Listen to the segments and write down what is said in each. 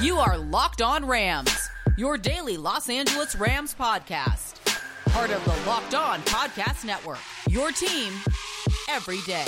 You are Locked On Rams, your daily Los Angeles Rams podcast. Part of the Locked On Podcast Network. Your team every day.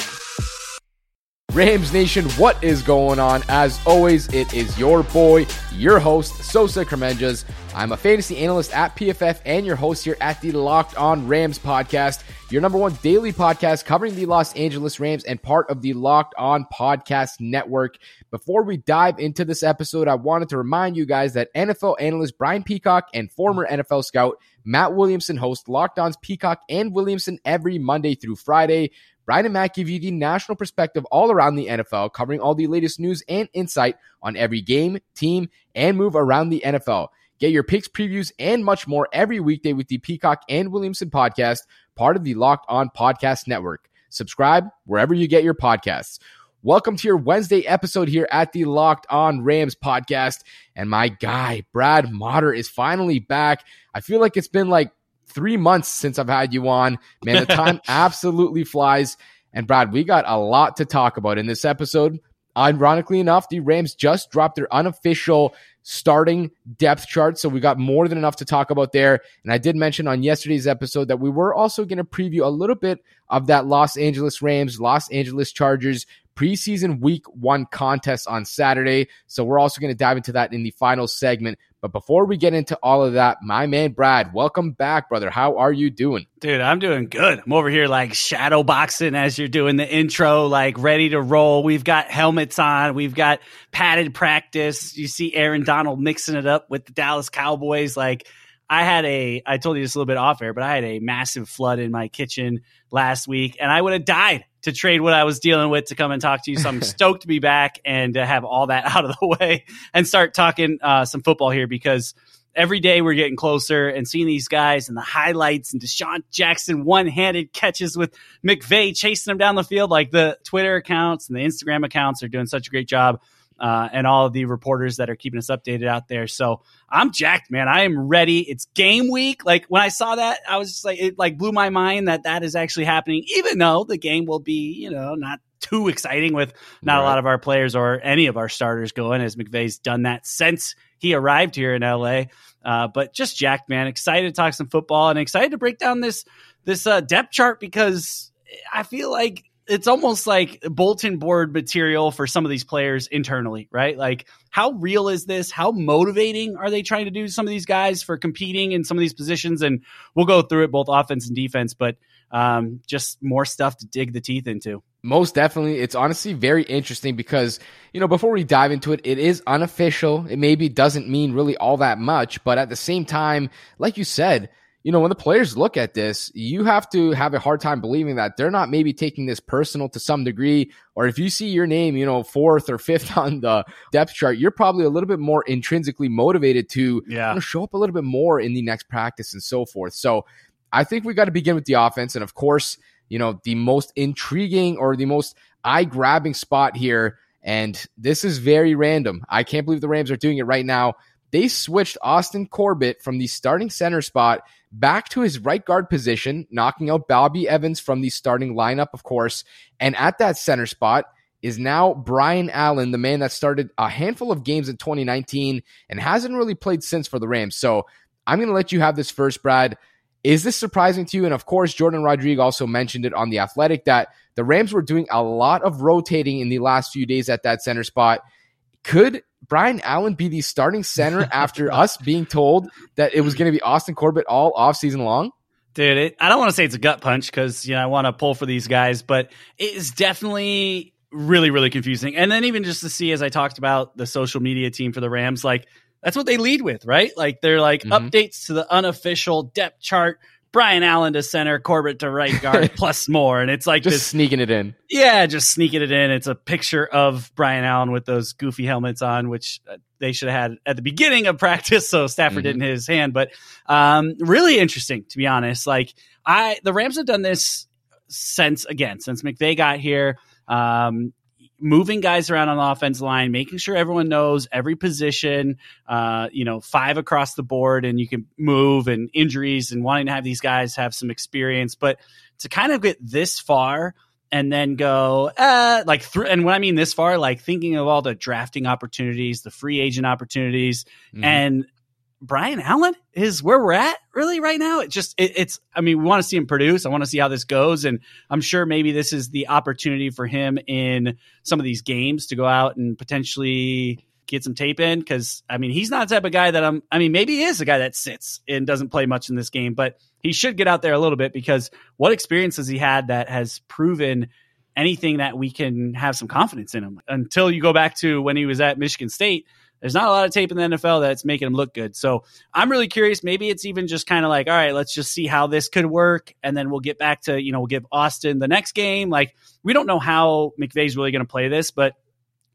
Rams Nation, what is going on? As always, it is your boy, your host, Sosa Kremenjas. I'm a fantasy analyst at PFF and your host here at the Locked On Rams podcast, your number one daily podcast covering the Los Angeles Rams and part of the Locked On Podcast Network. Before we dive into this episode, I wanted to remind you guys that NFL analyst Brian Peacock and former NFL scout Matt Williamson host Locked On's Peacock and Williamson every Monday through Friday. Brian and Matt give you the national perspective all around the NFL, covering all the latest news and insight on every game, team, and move around the NFL. Get your picks, previews, and much more every weekday with the Peacock and Williamson podcast, part of the Locked On Podcast Network. Subscribe wherever you get your podcasts. Welcome to your Wednesday episode here at the Locked On Rams podcast. And my guy, Brad Mader, is finally back. I feel like it's been like three months since I've had you on. Man, the time absolutely flies. And Brad, we got a lot to talk about in this episode. Ironically enough, the Rams just dropped their unofficial starting depth chart. So we got more than enough to talk about there. And I did mention on yesterday's episode that we were also going to preview a little bit of that Los Angeles Rams, Los Angeles Chargers preseason week one contest on Saturday. So we're also going to dive into that in the final segment. But before we get into all of that, my man Brad, welcome back, brother. How are you doing? Dude, I'm doing good. I'm over here like shadow boxing as you're doing the intro, like ready to roll. We've got helmets on, we've got padded practice. You see Aaron Donald mixing it up with the Dallas Cowboys. Like, I had a, I told you this a little bit off air, but I had a massive flood in my kitchen last week and I would have died to trade what I was dealing with to come and talk to you. So I'm stoked to be back and to have all that out of the way and start talking uh, some football here because every day we're getting closer and seeing these guys and the highlights and DeSean Jackson one handed catches with McVay chasing him down the field. Like the Twitter accounts and the Instagram accounts are doing such a great job. Uh, and all of the reporters that are keeping us updated out there. So I'm jacked, man. I am ready. It's game week. Like when I saw that, I was just like, it like blew my mind that that is actually happening, even though the game will be, you know, not too exciting with not right. a lot of our players or any of our starters going as McVay's done that since he arrived here in LA. Uh, but just jacked, man. Excited to talk some football and excited to break down this, this uh, depth chart because I feel like it's almost like bulletin board material for some of these players internally, right? Like, how real is this? How motivating are they trying to do some of these guys for competing in some of these positions? And we'll go through it both offense and defense, but um, just more stuff to dig the teeth into. Most definitely. It's honestly very interesting because, you know, before we dive into it, it is unofficial. It maybe doesn't mean really all that much, but at the same time, like you said, you know, when the players look at this, you have to have a hard time believing that they're not maybe taking this personal to some degree. Or if you see your name, you know, fourth or fifth on the depth chart, you're probably a little bit more intrinsically motivated to yeah. you know, show up a little bit more in the next practice and so forth. So I think we got to begin with the offense. And of course, you know, the most intriguing or the most eye grabbing spot here. And this is very random. I can't believe the Rams are doing it right now. They switched Austin Corbett from the starting center spot back to his right guard position, knocking out Bobby Evans from the starting lineup, of course. And at that center spot is now Brian Allen, the man that started a handful of games in 2019 and hasn't really played since for the Rams. So I'm going to let you have this first, Brad. Is this surprising to you? And of course, Jourdan Rodriguez also mentioned it on The Athletic that the Rams were doing a lot of rotating in the last few days at that center spot. Could Brian Allen be the starting center after us being told that it was going to be Austin Corbett all off season long? Dude, it, I don't want to say it's a gut punch because you know I want to pull for these guys, but it is definitely really, really confusing. And then even just to see, as I talked about the social media team for the Rams, like that's what they lead with, right? Like they're like mm-hmm. updates to the unofficial depth chart Brian Allen to center, Corbett to right guard, plus more. And it's like just this, sneaking it in. Yeah, just sneaking it in. It's a picture of Brian Allen with those goofy helmets on, which uh, they should have had at the beginning of practice. So Stafford mm-hmm. didn't hit his hand. But um, really interesting, to be honest. Like I, the Rams have done this since again since McVay got here. Um, moving guys around on the offense line, making sure everyone knows every position, uh, you know, five across the board, and you can move and injuries and wanting to have these guys have some experience. But to kind of get this far and then go uh like th- and what I mean this far, like thinking of all the drafting opportunities, the free agent opportunities, mm-hmm. and Brian Allen is where we're at really right now. It just it, it's I mean we want to see him produce. I want to see how this goes, and I'm sure maybe this is the opportunity for him in some of these games to go out and potentially get some tape in because I mean he's not the type of guy that I'm. I mean maybe he is a guy that sits and doesn't play much in this game, but he should get out there a little bit because what experience has he had that has proven anything that we can have some confidence in him until you go back to when he was at Michigan State there's not a lot of tape in the NFL that's making him look good. So I'm really curious. Maybe it's even just kind of like, all right, let's just see how this could work. And then we'll get back to, you know, we'll give Austin the next game. Like, we don't know how McVay's really going to play this, but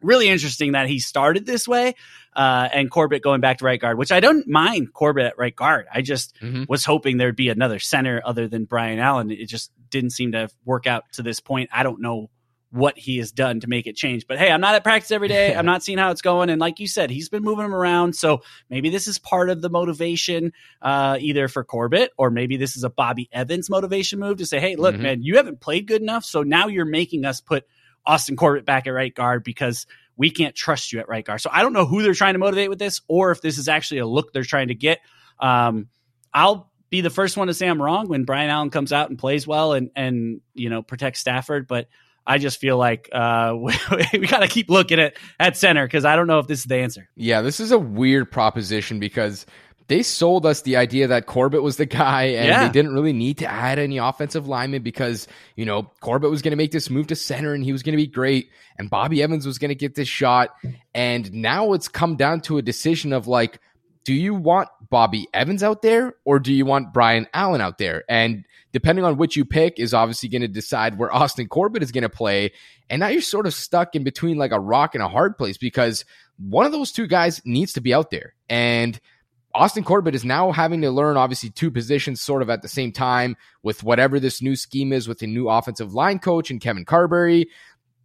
really interesting that he started this way. Uh, and Corbett going back to right guard, which I don't mind Corbett at right guard. I just mm-hmm. was hoping there'd be another center other than Brian Allen. It just didn't seem to work out to this point. I don't know what he has done to make it change. But hey, I'm not at practice every day. I'm not seeing how it's going. And like you said, he's been moving him around. So maybe this is part of the motivation, uh, either for Corbett or maybe this is a Bobby Evans motivation move to say, hey, look, mm-hmm. man, you haven't played good enough. So now you're making us put Austin Corbett back at right guard because we can't trust you at right guard. So I don't know who they're trying to motivate with this or if this is actually a look they're trying to get. Um, I'll be the first one to say I'm wrong when Brian Allen comes out and plays well and and you know protects Stafford, but I just feel like uh, we, we got to keep looking at at center because I don't know if this is the answer. Yeah, this is a weird proposition because they sold us the idea that Corbett was the guy and yeah. they didn't really need to add any offensive linemen because, you know, Corbett was going to make this move to center and he was going to be great and Bobby Evans was going to get this shot. And now it's come down to a decision of like, do you want Bobby Evans out there or do you want Brian Allen out there? And depending on which you pick is obviously going to decide where Austin Corbett is going to play. And now you're sort of stuck in between like a rock and a hard place because one of those two guys needs to be out there. And Austin Corbett is now having to learn obviously two positions sort of at the same time with whatever this new scheme is with the new offensive line coach and Kevin Carberry.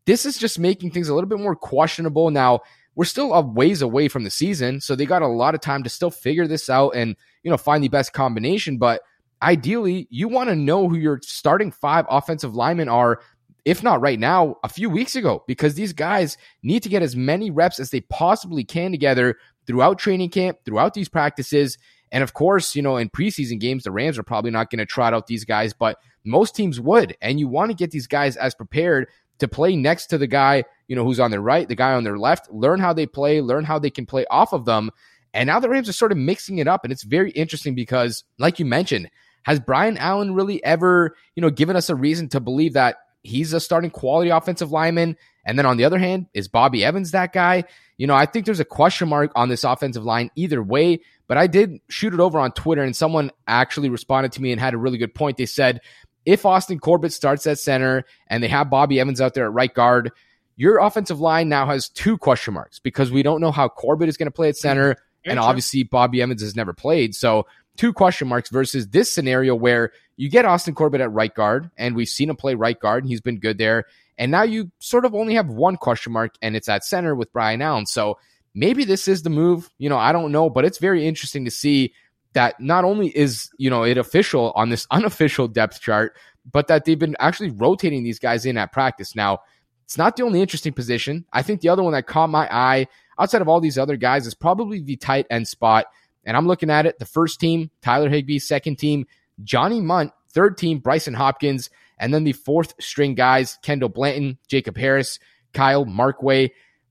This is just making things a little bit more questionable. Now, we're still a ways away from the season, so they got a lot of time to still figure this out and you know find the best combination. But ideally, you want to know who your starting five offensive linemen are, if not right now, a few weeks ago, because these guys need to get as many reps as they possibly can together throughout training camp, throughout these practices. And of course, you know, in preseason games, the Rams are probably not going to trot out these guys, but most teams would. And you want to get these guys as prepared to play next to the guy, you know, who's on their right, the guy on their left, learn how they play, learn how they can play off of them. And now the Rams are sort of mixing it up. And it's very interesting because, like you mentioned, has Brian Allen really ever, you know, given us a reason to believe that he's a starting quality offensive lineman? And then on the other hand, is Bobby Evans that guy? You know, I think there's a question mark on this offensive line either way, but I did shoot it over on Twitter and someone actually responded to me and had a really good point. They said, if Austin Corbett starts at center and they have Bobby Evans out there at right guard, your offensive line now has two question marks because we don't know how Corbett is going to play at center. Mm-hmm. and obviously, Bobby Evans has never played. So, two question marks versus this scenario where you get Austin Corbett at right guard, and we've seen him play right guard, and he's been good there. And now you sort of only have one question mark, and it's at center with Brian Allen. So, maybe this is the move. You know, I don't know, but it's very interesting to see that not only is you know it official on this unofficial depth chart, but that they've been actually rotating these guys in at practice. Now, it's not the only interesting position. I think the other one that caught my eye outside of all these other guys is probably the tight end spot. And I'm looking at it: the first team, Tyler Higbee; second team, Johnny Mundt, third team, Brycen Hopkins; and then the fourth string guys, Kendall Blanton, Jacob Harris, Kyle Markway.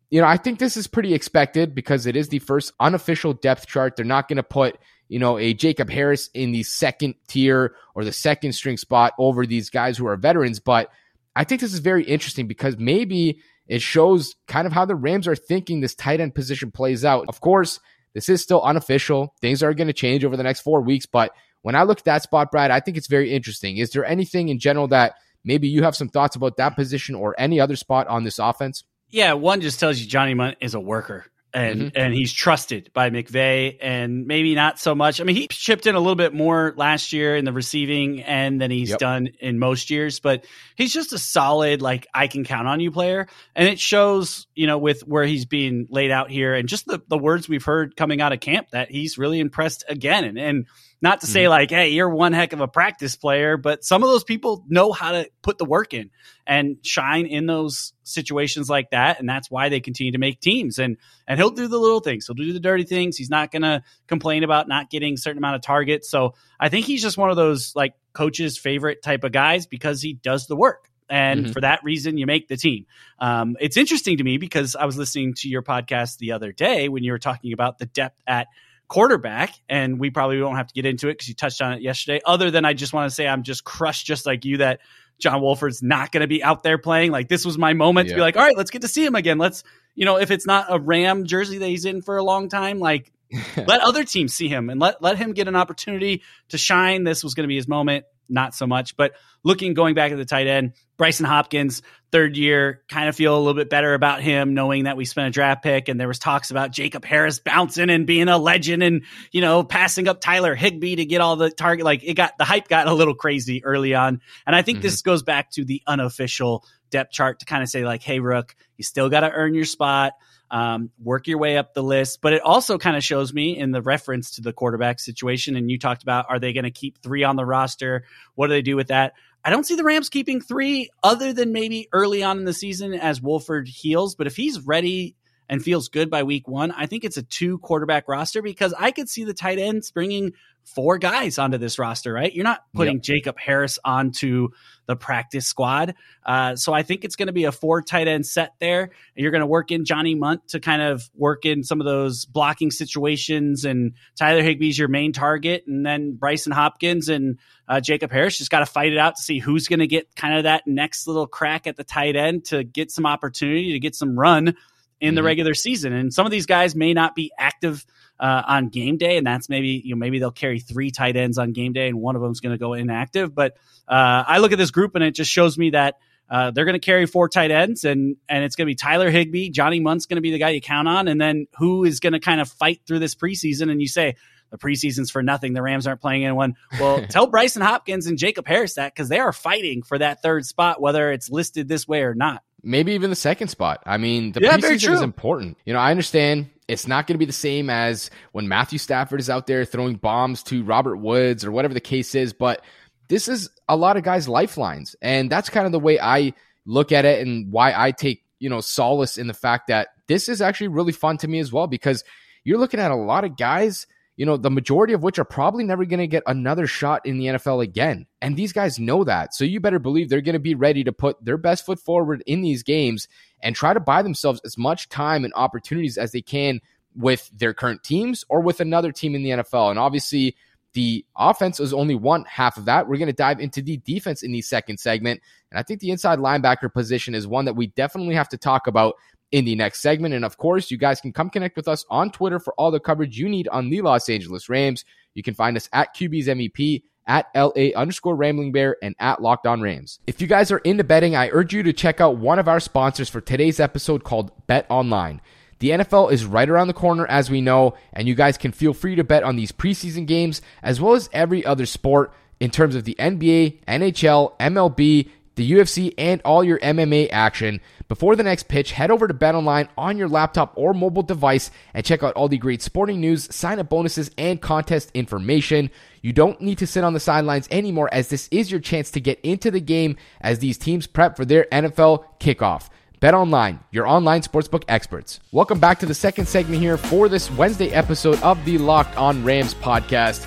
You know, I think this is pretty expected because it is the first unofficial depth chart. They're not going to put you know, a Jacob Harris in the second tier or the second string spot over these guys who are veterans. But I think this is very interesting because maybe it shows kind of how the Rams are thinking this tight end position plays out. Of course, this is still unofficial. Things are going to change over the next four weeks. But when I look at that spot, Brad, I think it's very interesting. Is there anything in general that maybe you have some thoughts about that position or any other spot on this offense? Yeah, one just tells you Johnny Mundt is a worker and mm-hmm. and he's trusted by McVay and maybe not so much. I mean, he chipped in a little bit more last year in the receiving end than he's yep. done in most years, but he's just a solid like I can count on you player, and it shows you know with where he's being laid out here and just the the words we've heard coming out of camp that he's really impressed again and. and Not to say mm-hmm. like, hey, you're one heck of a practice player, but some of those people know how to put the work in and shine in those situations like that. And that's why they continue to make teams. And and he'll do the little things. He'll do the dirty things. He's not gonna complain about not getting a certain amount of targets. So I think he's just one of those like coaches' favorite type of guys because he does the work and mm-hmm. for that reason you make the team um, it's interesting to me because i was listening to your podcast the other day when you were talking about the depth at quarterback and we probably won't have to get into it because you touched on it yesterday. Other than i just want to say i'm just crushed just like you that john wolford's not going to be out there playing. Like this was my moment yeah. to be like all right let's get to see him again. Let's you know if it's not a ram jersey that he's in for a long time like let other teams see him and let let him get an opportunity to shine this was going to be his moment not so much. But looking going back at the tight end, Brycen Hopkins, third year, kind of feel a little bit better about him, knowing that we spent a draft pick and there was talks about Jacob Harris bouncing and being a legend and you know passing up Tyler Higbee to get all the target. Like it got the hype got a little crazy early on, and I think mm-hmm. this goes back to the unofficial depth chart to kind of say like, hey, Rook, you still got to earn your spot um, work your way up the list. But it also kind of shows me in the reference to the quarterback situation. And you talked about are they going to keep three on the roster? What do they do with that? I don't see the Rams keeping three other than maybe early on in the season as Wolford heals. But if he's ready and feels good by week one, I think it's a two quarterback roster because I could see the tight ends bringing four guys onto this roster, right? You're not putting yep. Jacob Harris onto the practice squad. Uh, so I think it's going to be a four tight end set there. You're going to work in Johnny Mundt to kind of work in some of those blocking situations, and Tyler Higbee's your main target, and then Brycen Hopkins and uh, Jacob Harris just got to fight it out to see who's going to get kind of that next little crack at the tight end to get some opportunity to get some run in mm-hmm. the regular season. And some of these guys may not be active uh, on game day, and that's maybe you know maybe they'll carry three tight ends on game day, and one of them is going to go inactive. But uh, I look at this group, and it just shows me that. Uh, they're going to carry four tight ends, and and it's going to be Tyler Higbee, Johnny Mundt's going to be the guy you count on, and then who is going to kind of fight through this preseason? And you say the preseason's for nothing. The Rams aren't playing anyone. Well, tell Brycen Hopkins and Jacob Harris that because they are fighting for that third spot, whether it's listed this way or not. Maybe even the second spot. I mean, the yeah, preseason is important. You know, I understand it's not going to be the same as when Matthew Stafford is out there throwing bombs to Robert Woods or whatever the case is, but this is a lot of guys' lifelines. And that's kind of the way I look at it and why I take, you know, solace in the fact that this is actually really fun to me as well because you're looking at a lot of guys – you know, the majority of which are probably never going to get another shot in the NFL again. And these guys know that. So you better believe they're going to be ready to put their best foot forward in these games and try to buy themselves as much time and opportunities as they can with their current teams or with another team in the NFL. And obviously, the offense is only one half of that. We're going to dive into the defense in the second segment. And I think the inside linebacker position is one that we definitely have to talk about in the next segment. And of course, you guys can come connect with us on Twitter for all the coverage you need on the Los Angeles Rams. You can find us at QB's MEP, at LA underscore Rambling Bear, and at Locked On Rams. If you guys are into betting, I urge you to check out one of our sponsors for today's episode called Bet Online. The NFL is right around the corner, as we know, and you guys can feel free to bet on these preseason games as well as every other sport in terms of the NBA, NHL, MLB, the UFC, and all your MMA action. Before the next pitch, head over to BetOnline on your laptop or mobile device and check out all the great sporting news, sign up bonuses, and contest information. You don't need to sit on the sidelines anymore as this is your chance to get into the game as these teams prep for their NFL kickoff. BetOnline, your online sportsbook experts. Welcome back to the second segment here for this Wednesday episode of the Locked On Rams podcast.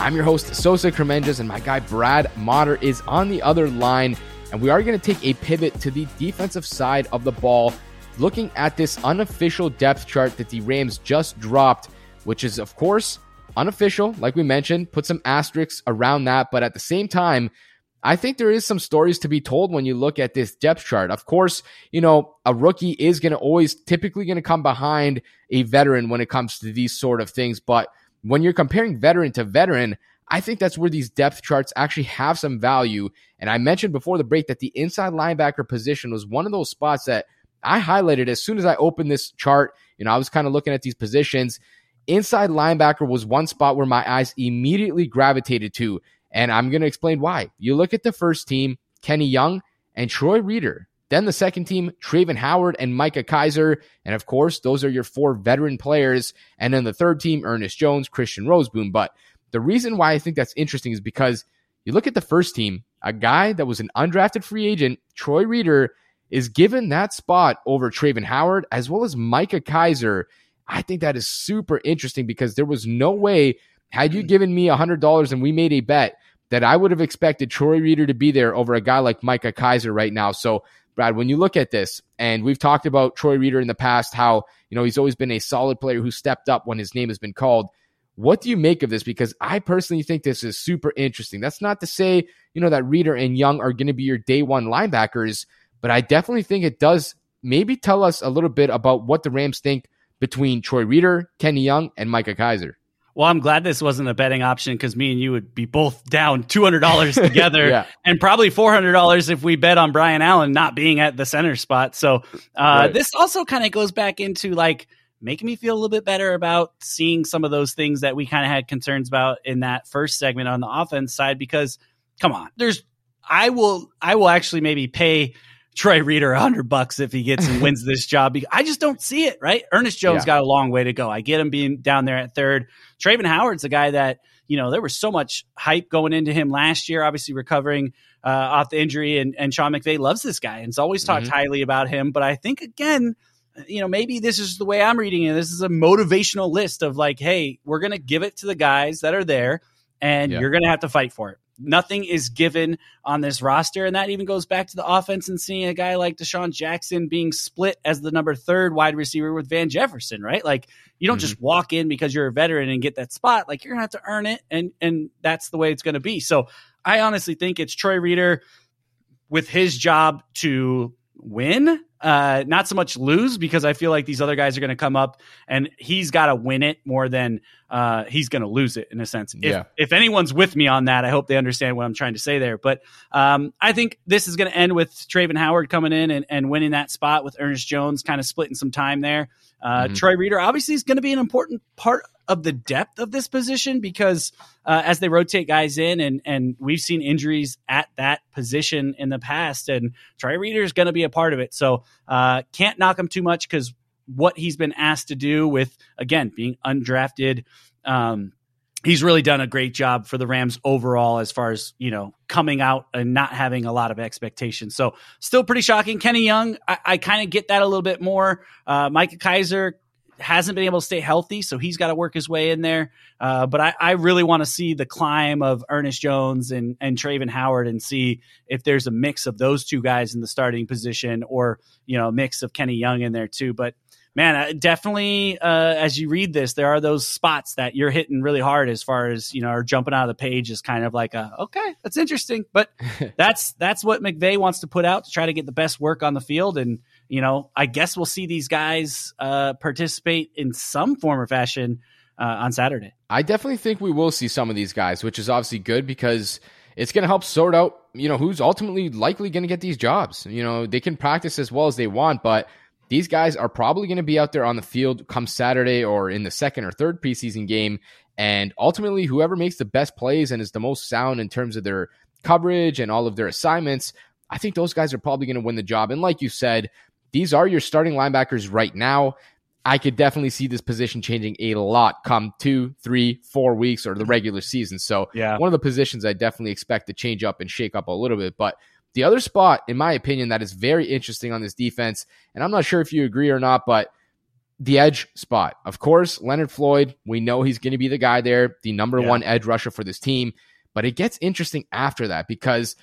I'm your host, Sosa Kremenjas, and my guy Brad Mader is on the other line. And we are going to take a pivot to the defensive side of the ball, looking at this unofficial depth chart that the Rams just dropped, which is, of course, unofficial, like we mentioned, put some asterisks around that. But at the same time, I think there is some stories to be told when you look at this depth chart. Of course, you know, a rookie is going to always typically going to come behind a veteran when it comes to these sort of things. But when you're comparing veteran to veteran, I think that's where these depth charts actually have some value. And I mentioned before the break that the inside linebacker position was one of those spots that I highlighted as soon as I opened this chart. You know, I was kind of looking at these positions. Inside linebacker was one spot where my eyes immediately gravitated to. And I'm going to explain why. You look at the first team, Kenny Young and Troy Reeder. Then the second team, Travin Howard and Micah Kiser. And of course, those are your four veteran players. And then the third team, Ernest Jones, Christian Rozeboom. But the reason why I think that's interesting is because you look at the first team, a guy that was an undrafted free agent, Troy Reeder, is given that spot over Travin Howard as well as Micah Kiser. I think that is super interesting because there was no way, had you given me $100 and we made a bet, that I would have expected Troy Reeder to be there over a guy like Micah Kiser right now. So, Brad, when you look at this, and we've talked about Troy Reeder in the past, how, you know, he's always been a solid player who stepped up when his name has been called. What do you make of this? Because I personally think this is super interesting. That's not to say, you know, that Reeder and Young are going to be your day one linebackers, but I definitely think it does maybe tell us a little bit about what the Rams think between Troy Reeder, Kenny Young, and Micah Kiser. Well, I'm glad this wasn't a betting option because me and you would be both down $200 together yeah. and probably $400 if we bet on Brian Allen not being at the center spot. So, uh, right. this also kind of goes back into like, making me feel a little bit better about seeing some of those things that we kind of had concerns about in that first segment on the offense side because come on there's i will i will actually maybe pay Troy Reeder a hundred bucks if he gets and wins this job. I just don't see it, right? Ernest Jones yeah. got a long way to go. I get him being down there at third. Travin Howard's a guy that, you know, there was so much hype going into him last year, obviously recovering uh, off the injury. And, and Sean McVay loves this guy and has always talked mm-hmm. highly about him. But I think, again, you know, maybe this is the way I'm reading it. This is a motivational list of like, hey, we're going to give it to the guys that are there, and yeah. you're going to have to fight for it. Nothing is given on this roster, and that even goes back to the offense and seeing a guy like DeSean Jackson being split as the number third wide receiver with Van Jefferson, right? Like you don't mm-hmm. just walk in because you're a veteran and get that spot. Like you're gonna have to earn it, and and that's the way it's gonna be. So I honestly think it's Troy Reeder with his job to win uh, not so much lose because I feel like these other guys are going to come up and he's got to win it more than uh, he's going to lose it in a sense. If, yeah. if anyone's with me on that, I hope they understand what I'm trying to say there. But um, I think this is going to end with Travin Howard coming in and, and winning that spot with Ernest Jones kind of splitting some time there. Uh, mm-hmm. Troy Reeder obviously is going to be an important part of the depth of this position because uh, as they rotate guys in and and we've seen injuries at that position in the past and Troy Reeder is going to be a part of it. So uh, can't knock him too much because what he's been asked to do with again being undrafted. Um, he's really done a great job for the Rams overall as far as, you know, coming out and not having a lot of expectations. So still pretty shocking. Kenny Young, I, I kind of get that a little bit more. Uh, Micah Kiser hasn't been able to stay healthy, so he's got to work his way in there. Uh, but I, I really want to see the climb of Ernest Jones and and Travin Howard and see if there's a mix of those two guys in the starting position, or you know, a mix of Kenny Young in there too. But man, definitely uh, as you read this, there are those spots that you're hitting really hard as far as you know, are jumping out of the page is kind of like a okay, that's interesting, but that's that's what McVay wants to put out to try to get the best work on the field and you know, I guess we'll see these guys uh, participate in some form or fashion uh, on Saturday. I definitely think we will see some of these guys, which is obviously good because it's going to help sort out, you know, who's ultimately likely going to get these jobs. You know, they can practice as well as they want, but these guys are probably going to be out there on the field come Saturday or in the second or third preseason game. And ultimately, whoever makes the best plays and is the most sound in terms of their coverage and all of their assignments, I think those guys are probably going to win the job. And like you said, these are your starting linebackers right now. I could definitely see this position changing a lot come two, three, four weeks or the regular season. So, yeah, one of the positions I definitely expect to change up and shake up a little bit. But the other spot, in my opinion, that is very interesting on this defense, and I'm not sure if you agree or not, but the edge spot. Of course, Leonard Floyd, we know he's going to be the guy there, the number yeah. one edge rusher for this team. But it gets interesting after that because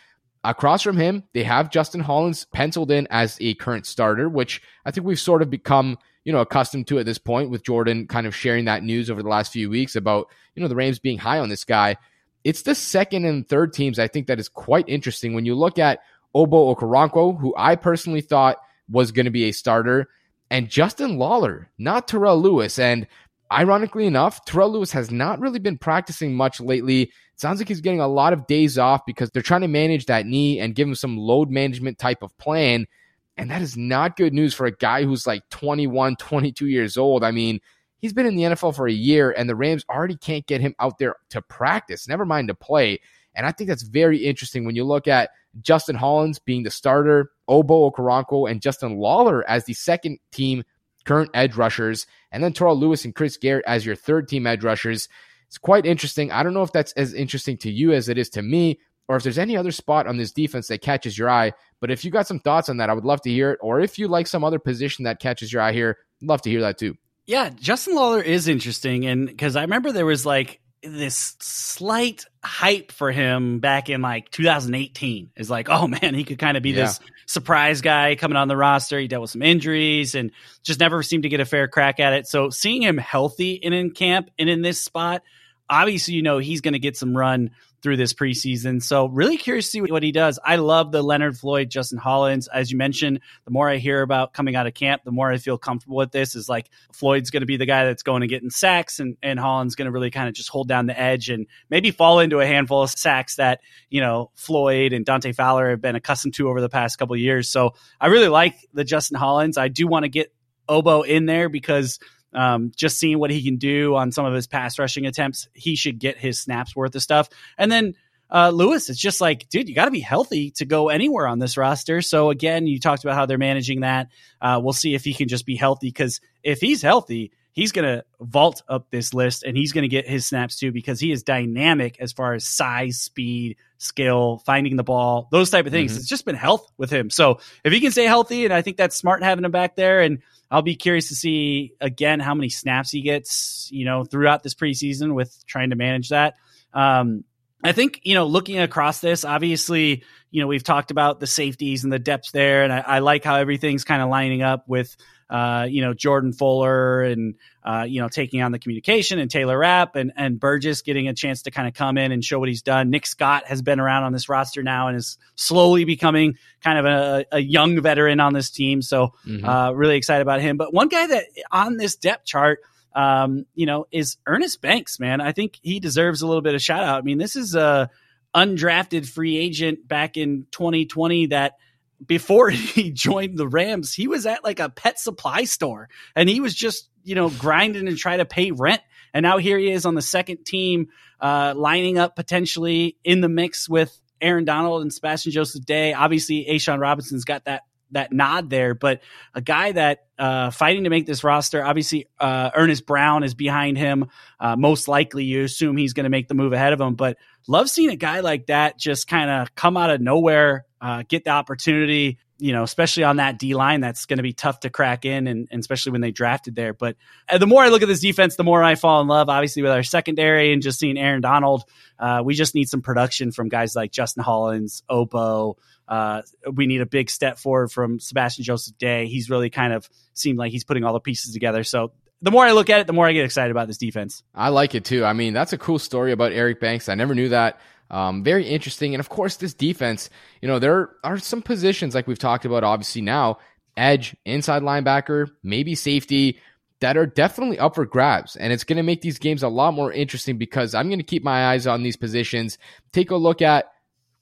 Across from him, they have Justin Hollins penciled in as a current starter, which I think we've sort of become, you know, accustomed to at this point with Jourdan kind of sharing that news over the last few weeks about, you know, the Rams being high on this guy. It's the second and third teams I think that is quite interesting when you look at Ogbo Okoronkwo, who I personally thought was going to be a starter, and Justin Lawler, not Terrell Lewis. And ironically enough, Terrell Lewis has not really been practicing much lately sounds like he's getting a lot of days off because they're trying to manage that knee and give him some load management type of plan. And that is not good news for a guy who's like 21, 22 years old. I mean, he's been in the NFL for a year, and the Rams already can't get him out there to practice, never mind to play. And I think that's very interesting when you look at Justin Hollins being the starter, Ogbo Okoronkwo, and Justin Lawler as the second team current edge rushers, and then Terrell Lewis and Chris Garrett as your third team edge rushers It's quite interesting. I don't know if that's as interesting to you as it is to me, or if there's any other spot on this defense that catches your eye. But if you got some thoughts on that, I would love to hear it. Or if you like some other position that catches your eye here, I'd love to hear that too. Yeah, Justin Lawler is interesting. And because I remember there was like this slight hype for him back in like 2018 is like, oh man, he could kind of be yeah. this surprise guy coming on the roster. He dealt with some injuries and just never seemed to get a fair crack at it. So seeing him healthy and in camp and in this spot, obviously, you know, he's going to get some run through this preseason. So really curious to see what he does. I love the Leonard Floyd, Justin Hollins. As you mentioned, the more I hear about coming out of camp, the more I feel comfortable with this is like Floyd's going to be the guy that's going to get in sacks and, and Hollins going to really kind of just hold down the edge and maybe fall into a handful of sacks that, you know, Floyd and Dante Fowler have been accustomed to over the past couple years. So I really like the Justin Hollins. I do want to get Ogbo in there because um, just seeing what he can do on some of his pass rushing attempts, he should get his snaps worth of stuff. And then uh, Lewis, it's just like, dude, you got to be healthy to go anywhere on this roster. So again, you talked about how they're managing that. Uh, we'll see if he can just be healthy because if he's healthy, he's going to vault up this list and he's going to get his snaps too because he is dynamic as far as size, speed, skill, finding the ball, those type of things. Mm-hmm. It's just been health with him. So if he can stay healthy, and I think that's smart having him back there and I'll be curious to see again how many snaps he gets, you know, throughout this preseason with trying to manage that. Um, I think, you know, looking across this, obviously, you know, we've talked about the safeties and the depth there, and I, I like how everything's kind of lining up with uh, you know, Jordan Fuller and, uh, you know, taking on the communication and Taylor Rapp and, and Burgess getting a chance to kind of come in and show what he's done. Nick Scott has been around on this roster now and is slowly becoming kind of a, a young veteran on this team. So, mm-hmm. uh, really excited about him. But one guy that on this depth chart, um, you know, is Ernest Banks, man. I think he deserves a little bit of shout out. I mean, this is a undrafted free agent back in 2020 that – before he joined the Rams, he was at like a pet supply store and he was just, you know, grinding and trying to pay rent. And now here he is on the second team, uh, lining up potentially in the mix with Aaron Donald and Sebastian Joseph Day. Obviously, A'Shawn Robinson's got that that nod there, but a guy that uh, fighting to make this roster. Obviously, uh, Earnest Brown is behind him. Uh, most likely, you assume he's going to make the move ahead of him. But love seeing a guy like that just kind of come out of nowhere uh, get the opportunity, you know, especially on that D line, that's going to be tough to crack in, and, and, especially when they drafted there. But uh, the more I look at this defense, the more I fall in love, obviously, with our secondary and just seeing Aaron Donald. Uh, we just need some production from guys like Justin Hollins, Ogbo. Uh, we need a big step forward from Sebastian Joseph Day. He's really kind of seemed like he's putting all the pieces together. So the more I look at it, the more I get excited about this defense. I like it too. I mean, that's a cool story about Eric Banks. I never knew that. Um, very interesting. And of course, this defense, you know, there are some positions like we've talked about, obviously now edge, inside linebacker, maybe safety that are definitely up for grabs. And it's going to make these games a lot more interesting because I'm going to keep my eyes on these positions, take a look at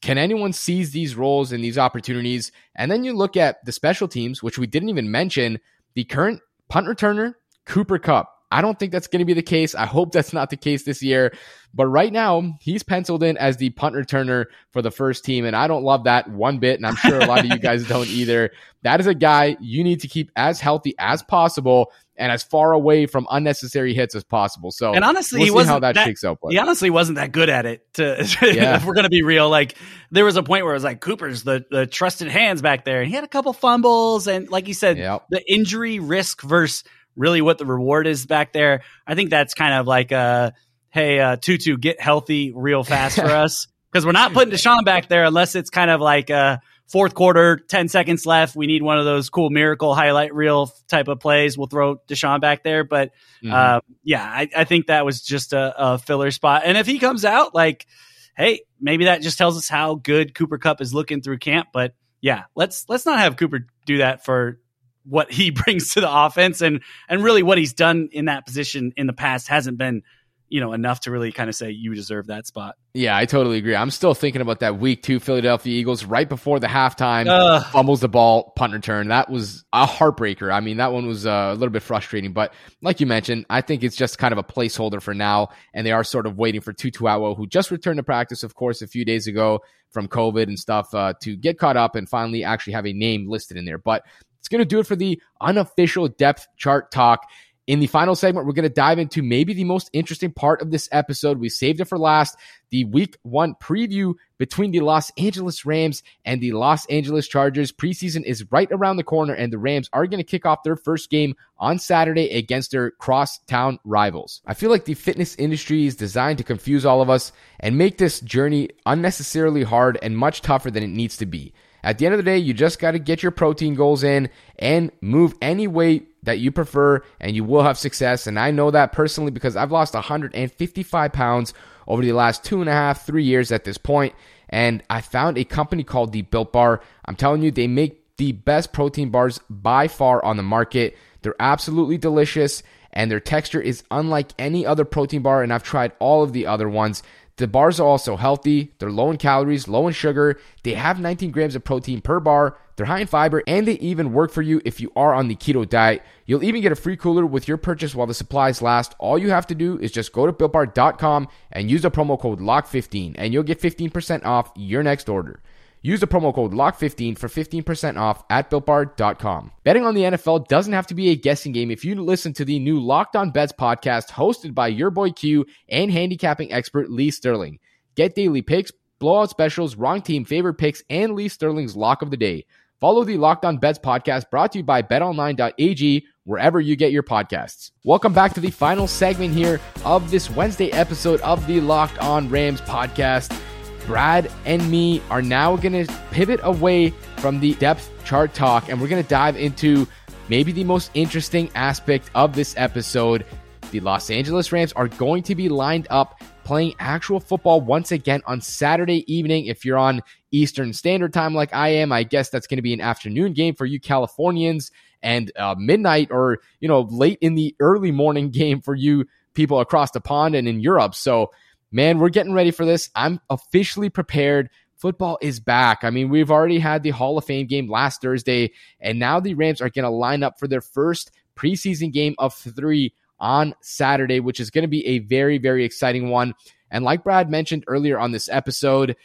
can anyone seize these roles and these opportunities? And then you look at the special teams, which we didn't even mention, the current punt returner, Cooper Kupp. I don't think that's going to be the case. I hope that's not the case this year. But right now, he's penciled in as the punt returner for the first team. And I don't love that one bit. And I'm sure a lot of you guys don't either. That is a guy you need to keep as healthy as possible and as far away from unnecessary hits as possible. So, and honestly, we'll he wasn't how that, that, shakes out. But. He honestly wasn't that good at it. To yeah. if we're gonna be real, like there was a point where it was like Cooper's the the trusted hands back there, and he had a couple fumbles, and like you said, yep. the injury risk versus really what the reward is back there. I think that's kind of like a hey, uh, Tutu, get healthy real fast for us because we're not putting DeSean back there unless it's kind of like a fourth quarter, ten seconds left. We need one of those cool miracle highlight reel type of plays. We'll throw DeSean back there, but mm-hmm. uh, yeah, I, I, think that was just a, a filler spot. And if he comes out like, hey, maybe that just tells us how good Cooper Kupp is looking through camp. But yeah, let's let's not have Cooper do that for what he brings to the offense and and really what he's done in that position in the past hasn't been you know enough to really kind of say you deserve that spot. Yeah, I totally agree. I'm still thinking about that week two Philadelphia Eagles right before the halftime uh, fumbles the ball punt return. That was a heartbreaker. I mean, that one was uh, a little bit frustrating, but like you mentioned, I think it's just kind of a placeholder for now, and they are sort of waiting for Tutu Atwell, who just returned to practice, of course, a few days ago from COVID and stuff, uh, to get caught up and finally actually have a name listed in there. But it's going to do it for the unofficial depth chart talk. In the final segment, we're going to dive into maybe the most interesting part of this episode. We saved it for last the week one preview between the Los Angeles Rams and the Los Angeles Chargers. Preseason is right around the corner, and the Rams are going to kick off their first game on Saturday against their crosstown rivals. I feel like the fitness industry is designed to confuse all of us and make this journey unnecessarily hard and much tougher than it needs to be. At the end of the day, you just got to get your protein goals in and move any weight that you prefer, and you will have success. And I know that personally because I've lost 155 pounds over the last two and a half, three years at this point. And I found a company called the Built Bar. I'm telling you, they make the best protein bars by far on the market. They're absolutely delicious and their texture is unlike any other protein bar. And I've tried all of the other ones. The bars are also healthy. They're low in calories, low in sugar. They have 19 grams of protein per bar. They're high in fiber, and they even work for you if you are on the keto diet. You'll even get a free cooler with your purchase while the supplies last. All you have to do is just go to builtbar.com and use the promo code LOCK15, and you'll get 15% off your next order. Use the promo code LOCK15 for 15% off at BuiltBar.com. Betting on the NFL doesn't have to be a guessing game if you listen to the new Locked On Bets podcast hosted by your boy Q and handicapping expert Lee Sterling. Get daily picks, blowout specials, wrong team favorite picks, and Lee Sterling's lock of the day. Follow the Locked On Bets podcast brought to you by betonline.ag wherever you get your podcasts. Welcome back to the final segment here of this Wednesday episode of the Locked On Rams podcast. Brad and me are now going to pivot away from the depth chart talk and we're going to dive into maybe the most interesting aspect of this episode. The Los Angeles Rams are going to be lined up playing actual football once again on Saturday evening. If you're on Eastern Standard Time like I am, I guess that's going to be an afternoon game for you Californians and uh, midnight or, you know, late in the early morning game for you people across the pond and in Europe. So, man, we're getting ready for this. I'm officially prepared. Football is back. I mean, we've already had the Hall of Fame game last Thursday, and now the Rams are going to line up for their first preseason game of three on Saturday, which is going to be a very, very exciting one. And like Brad mentioned earlier on this episode,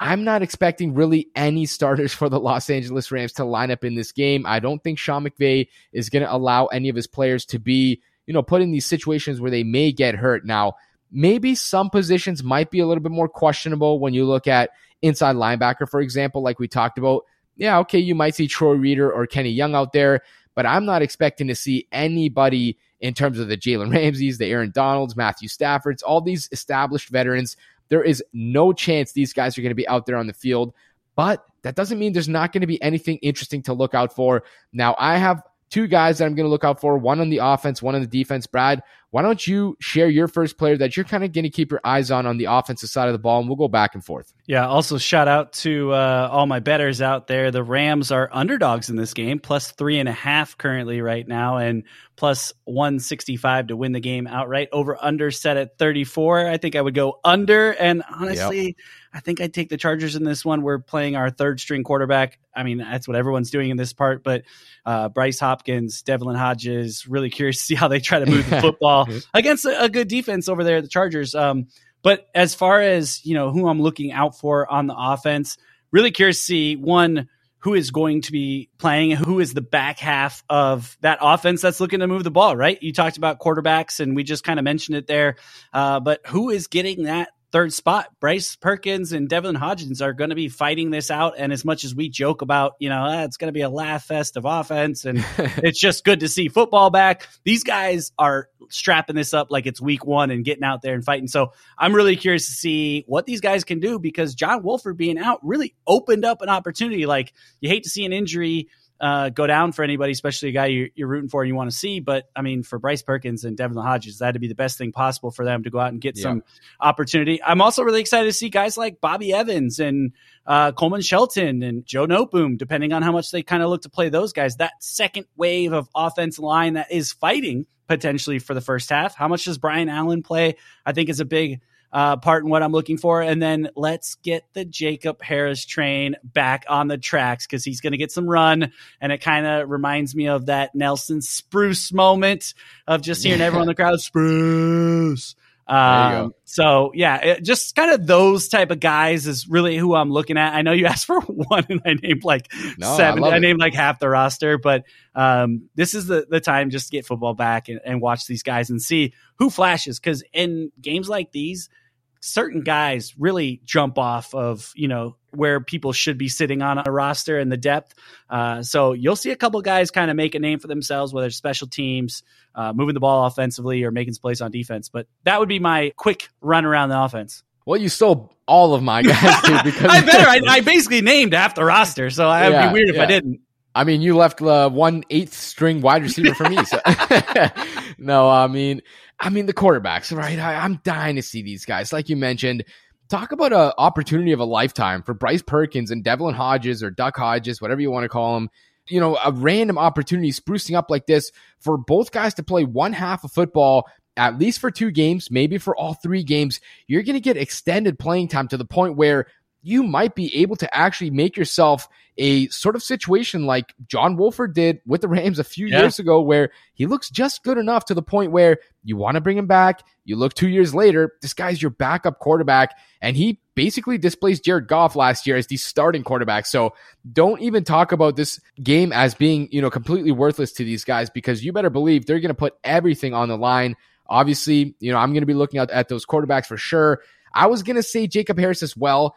I'm not expecting really any starters for the Los Angeles Rams to line up in this game. I don't think Sean McVay is going to allow any of his players to be, you know, put in these situations where they may get hurt. Now, maybe some positions might be a little bit more questionable when you look at inside linebacker, for example, like we talked about. Yeah, okay, you might see Troy Reeder or Kenny Young out there, but I'm not expecting to see anybody in terms of the Jalen Ramseys, the Aaron Donalds, Matthew Staffords, all these established veterans. There is no chance these guys are going to be out there on the field, but that doesn't mean there's not going to be anything interesting to look out for. Now, I have two guys that I'm going to look out for one on the offense, one on the defense. Brad, why don't you share your first player that you're kind of going to keep your eyes on on the offensive side of the ball, and we'll go back and forth. Yeah. Also, shout out to uh, all my betters out there. The Rams are underdogs in this game, plus three and a half currently right now, and plus 165 to win the game outright. Over under set at 34. I think I would go under, and honestly. Yep. I think I'd take the Chargers in this one. We're playing our third string quarterback. I mean, that's what everyone's doing in this part. But uh, Bryce Hopkins, Devlin Hodges, really curious to see how they try to move the football against a, a, good defense over there, the Chargers. Um, but as far as you know, who I'm looking out for on the offense, really curious to see one who is going to be playing, who is the back half of that offense that's looking to move the ball. Right? You talked about quarterbacks, and we just kind of mentioned it there. Uh, but who is getting that third spot. Bryce Perkins and Devlin Hodges are going to be fighting this out. And as much as we joke about, you know, ah, it's going to be a laugh fest of offense and it's just good to see football back, these guys are strapping this up like it's week one and getting out there and fighting. So I'm really curious to see what these guys can do because John Wolford being out really opened up an opportunity. Like you hate to see an injury uh, go down for anybody, especially a guy you're, you're, rooting for and you want to see. But I mean, for Bryce Perkins and Devin Hodges, that'd be the best thing possible for them to go out and get yeah. some opportunity. I'm also really excited to see guys like Bobby Evans and uh, Coleman Shelton and Joe Noteboom, depending on how much they kind of look to play those guys. That second wave of offense line that is fighting potentially for the first half. How much does Brian Allen play? I think is a big uh, part in what I'm looking for. And then let's get the Jacob Harris train back on the tracks because he's going to get some run. And it kind of reminds me of that Nelson Spruce moment of just hearing everyone in the crowd, Spruce. Um, so yeah, it, just kind of those type of guys is really who I'm looking at. I know you asked for one, and I named like no, seven. I, I named like half the roster, but um, this is the the time just to get football back and, and watch these guys and see who flashes. Because in games like these, certain guys really jump off of you know where people should be sitting on a roster and the depth. Uh, so you'll see a couple guys kind of make a name for themselves, whether it's special teams, uh, moving the ball offensively, or making plays on defense. But that would be my quick run around the offense. Well, you stole all of my guys too, because I better. I, I, basically named half the roster, so I'd yeah, be weird if yeah. I didn't. I mean, you left uh, one eighth string wide receiver for me. So no, I mean, I mean the quarterbacks, right? I, am dying to see these guys. Like you mentioned, talk about an opportunity of a lifetime for Bryce Perkins and Devlin Hodges or Duck Hodges, whatever you want to call them. You know, a random opportunity sprucing up like this for both guys to play one half of football at least for two games, maybe for all three games. You're going to get extended playing time to the point where you might be able to actually make yourself a sort of situation like John Wolford did with the Rams a few yeah. years ago, where he looks just good enough to the point where you want to bring him back. You look two years later, this guy's your backup quarterback, and he basically displaced Jared Goff last year as the starting quarterback. So don't even talk about this game as being, you know, completely worthless to these guys because you better believe they're going to put everything on the line. Obviously, you know, I'm going to be looking at, at those quarterbacks for sure. I was going to say Jacob Harris as well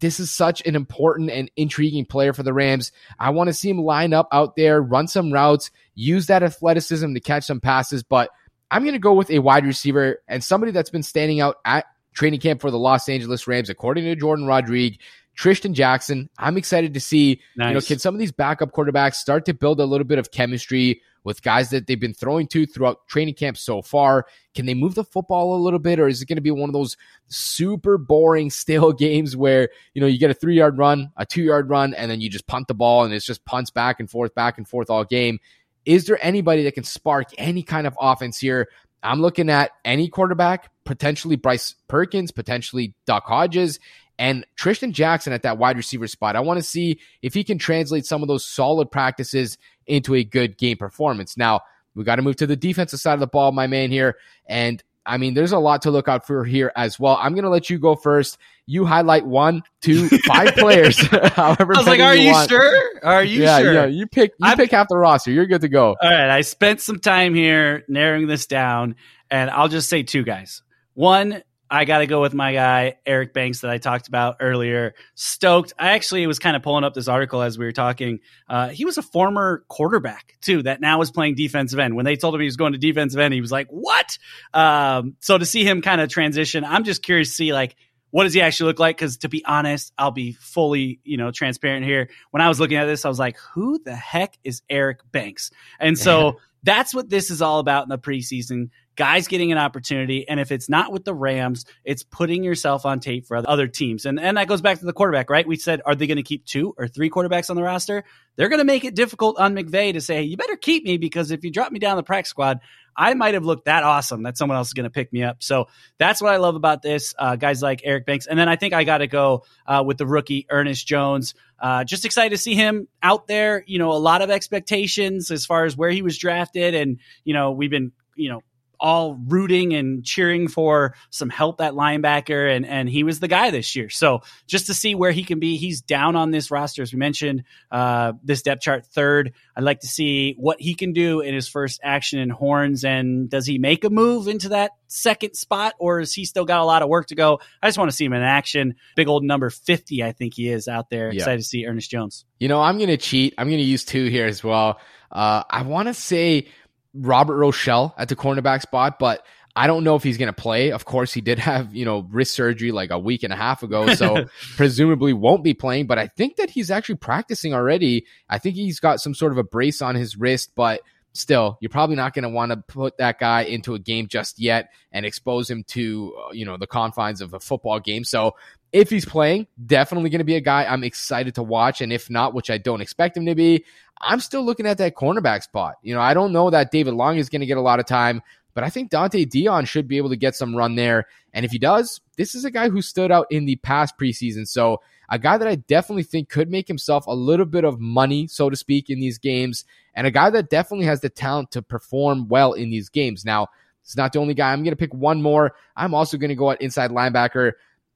this is such an important and intriguing player for the Rams. I want to see him line up out there, run some routes, use that athleticism to catch some passes. But I'm going to go with a wide receiver and somebody that's been standing out at training camp for the Los Angeles Rams, according to Jourdan Rodrigue. Trishton Jackson. I'm excited to see, nice. you know, can some of these backup quarterbacks start to build a little bit of chemistry with guys that they've been throwing to throughout training camp so far? Can they move the football a little bit, or is it going to be one of those super boring, stale games where, you know, you get a three yard run, a two yard run, and then you just punt the ball and it's just punts back and forth, back and forth all game? Is there anybody that can spark any kind of offense here? I'm looking at any quarterback, potentially Bryce Perkins, potentially Duck Hodges, and Trishton Jackson at that wide receiver spot. I want to see if he can translate some of those solid practices into a good game performance. Now, we got to move to the defensive side of the ball, my man here. And I mean, there's a lot to look out for here as well. I'm going to let you go first. You highlight one, two, five players. however, I was like, "Are you, you sure? Are you yeah, sure?" Yeah, you pick. You I'm, pick half the roster. You're good to go. All right. I spent some time here narrowing this down, and I'll just say two guys. One, I got to go with my guy, Eric Banks, that I talked about earlier. Stoked. I actually was kind of pulling up this article as we were talking. Uh, he was a former quarterback, too, that now is playing defensive end. When they told him he was going to defensive end, he was like, what? Um, so to see him kind of transition, I'm just curious to see, like, what does he actually look like? Because to be honest, I'll be fully, you know, transparent here. When I was looking at this, I was like, who the heck is Eric Banks? And so that's what this is all about in the preseason guys getting an opportunity. And if it's not with the Rams, it's putting yourself on tape for other teams. And, and that goes back to the quarterback, right? We said, are they going to keep two or three quarterbacks on the roster? They're going to make it difficult on McVay to say, hey, you better keep me because if you drop me down the practice squad, I might have looked that awesome that someone else is going to pick me up. So that's what I love about this. Uh, guys like Eric Banks. And then I think I got to go uh, with the rookie, Ernest Jones. Uh, just excited to see him out there. You know, a lot of expectations as far as where he was drafted. And, you know, we've been, you know, all rooting and cheering for some help at linebacker, and and he was the guy this year. So just to see where he can be, he's down on this roster as we mentioned. Uh, this depth chart third. I'd like to see what he can do in his first action in horns, and does he make a move into that second spot, or is he still got a lot of work to go? I just want to see him in action. Big old number fifty, I think he is out there. Yeah. Excited to see Ernest Jones. You know, I'm going to cheat. I'm going to use two here as well. Uh, I want to say Robert Rochell at the cornerback spot, but I don't know if he's going to play. Of course, he did have, you know, wrist surgery like a week and a half ago, so presumably won't be playing, but I think that he's actually practicing already. I think he's got some sort of a brace on his wrist, but still, you're probably not going to want to put that guy into a game just yet and expose him to, uh, you know, the confines of a football game. So if he's playing, definitely going to be a guy I'm excited to watch. And if not, which I don't expect him to be, I'm still looking at that cornerback spot. You know, I don't know that David Long is going to get a lot of time, but I think Dont'e Deayon should be able to get some run there. And if he does, this is a guy who stood out in the past preseason. So a guy that I definitely think could make himself a little bit of money, so to speak, in these games, and a guy that definitely has the talent to perform well in these games. Now, It's not the only guy. I'm going to pick one more. I'm also going to go at inside linebacker.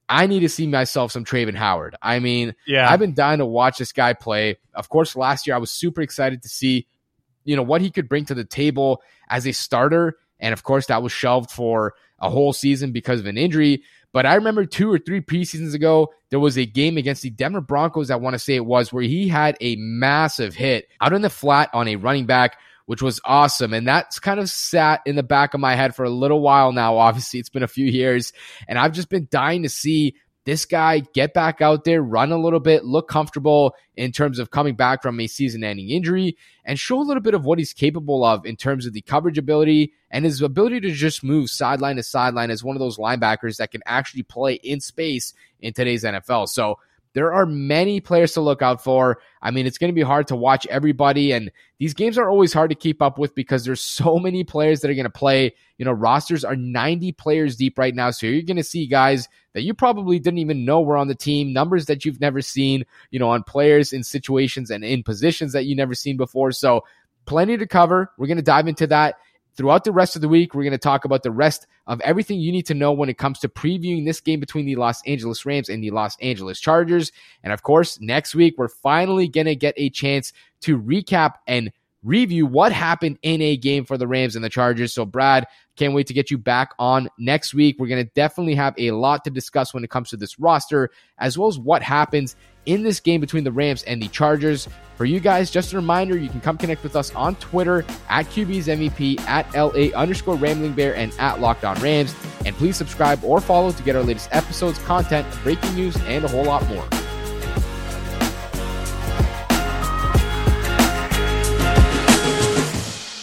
I need to see myself some Travin Howard. I mean, yeah. I've been dying to watch this guy play. Of course, last year I was super excited to see, you know, what he could bring to the table as a starter. And of course, that was shelved for a whole season because of an injury. But I remember two or three preseasons ago, there was a game against the Denver Broncos, I want to say it was, where he had a massive hit out in the flat on a running back which was awesome. And that's kind of sat in the back of my head for a little while now. Obviously, it's been a few years, and I've just been dying to see this guy get back out there, run a little bit, look comfortable in terms of coming back from a season ending injury, and show a little bit of what he's capable of in terms of the coverage ability and his ability to just move sideline to sideline as one of those linebackers that can actually play in space in today's NFL. So, there are many players to look out for. I mean, it's going to be hard to watch everybody, and these games are always hard to keep up with because there's so many players that are going to play. You know, rosters are 90 players deep right now, so you're going to see guys that you probably didn't even know were on the team, numbers that you've never seen, you know, on players in situations and in positions that you never seen before. So, plenty to cover. We're going to dive into that Throughout the rest of the week, we're going to talk about the rest of everything you need to know when it comes to previewing this game between the Los Angeles Rams and the Los Angeles Chargers. And of course, next week, we're finally going to get a chance to recap and review what happened in a game for the Rams and the Chargers. So, Brad, can't wait to get you back on next week. We're going to definitely have a lot to discuss when it comes to this roster, as well as what happens in this game between the Rams and the Chargers. For you guys, just a reminder, you can come connect with us on Twitter at QB's MVP, at LA underscore Rambling Bear, and at Locked On Rams. And please subscribe or follow to get our latest episodes, content, breaking news, and a whole lot more.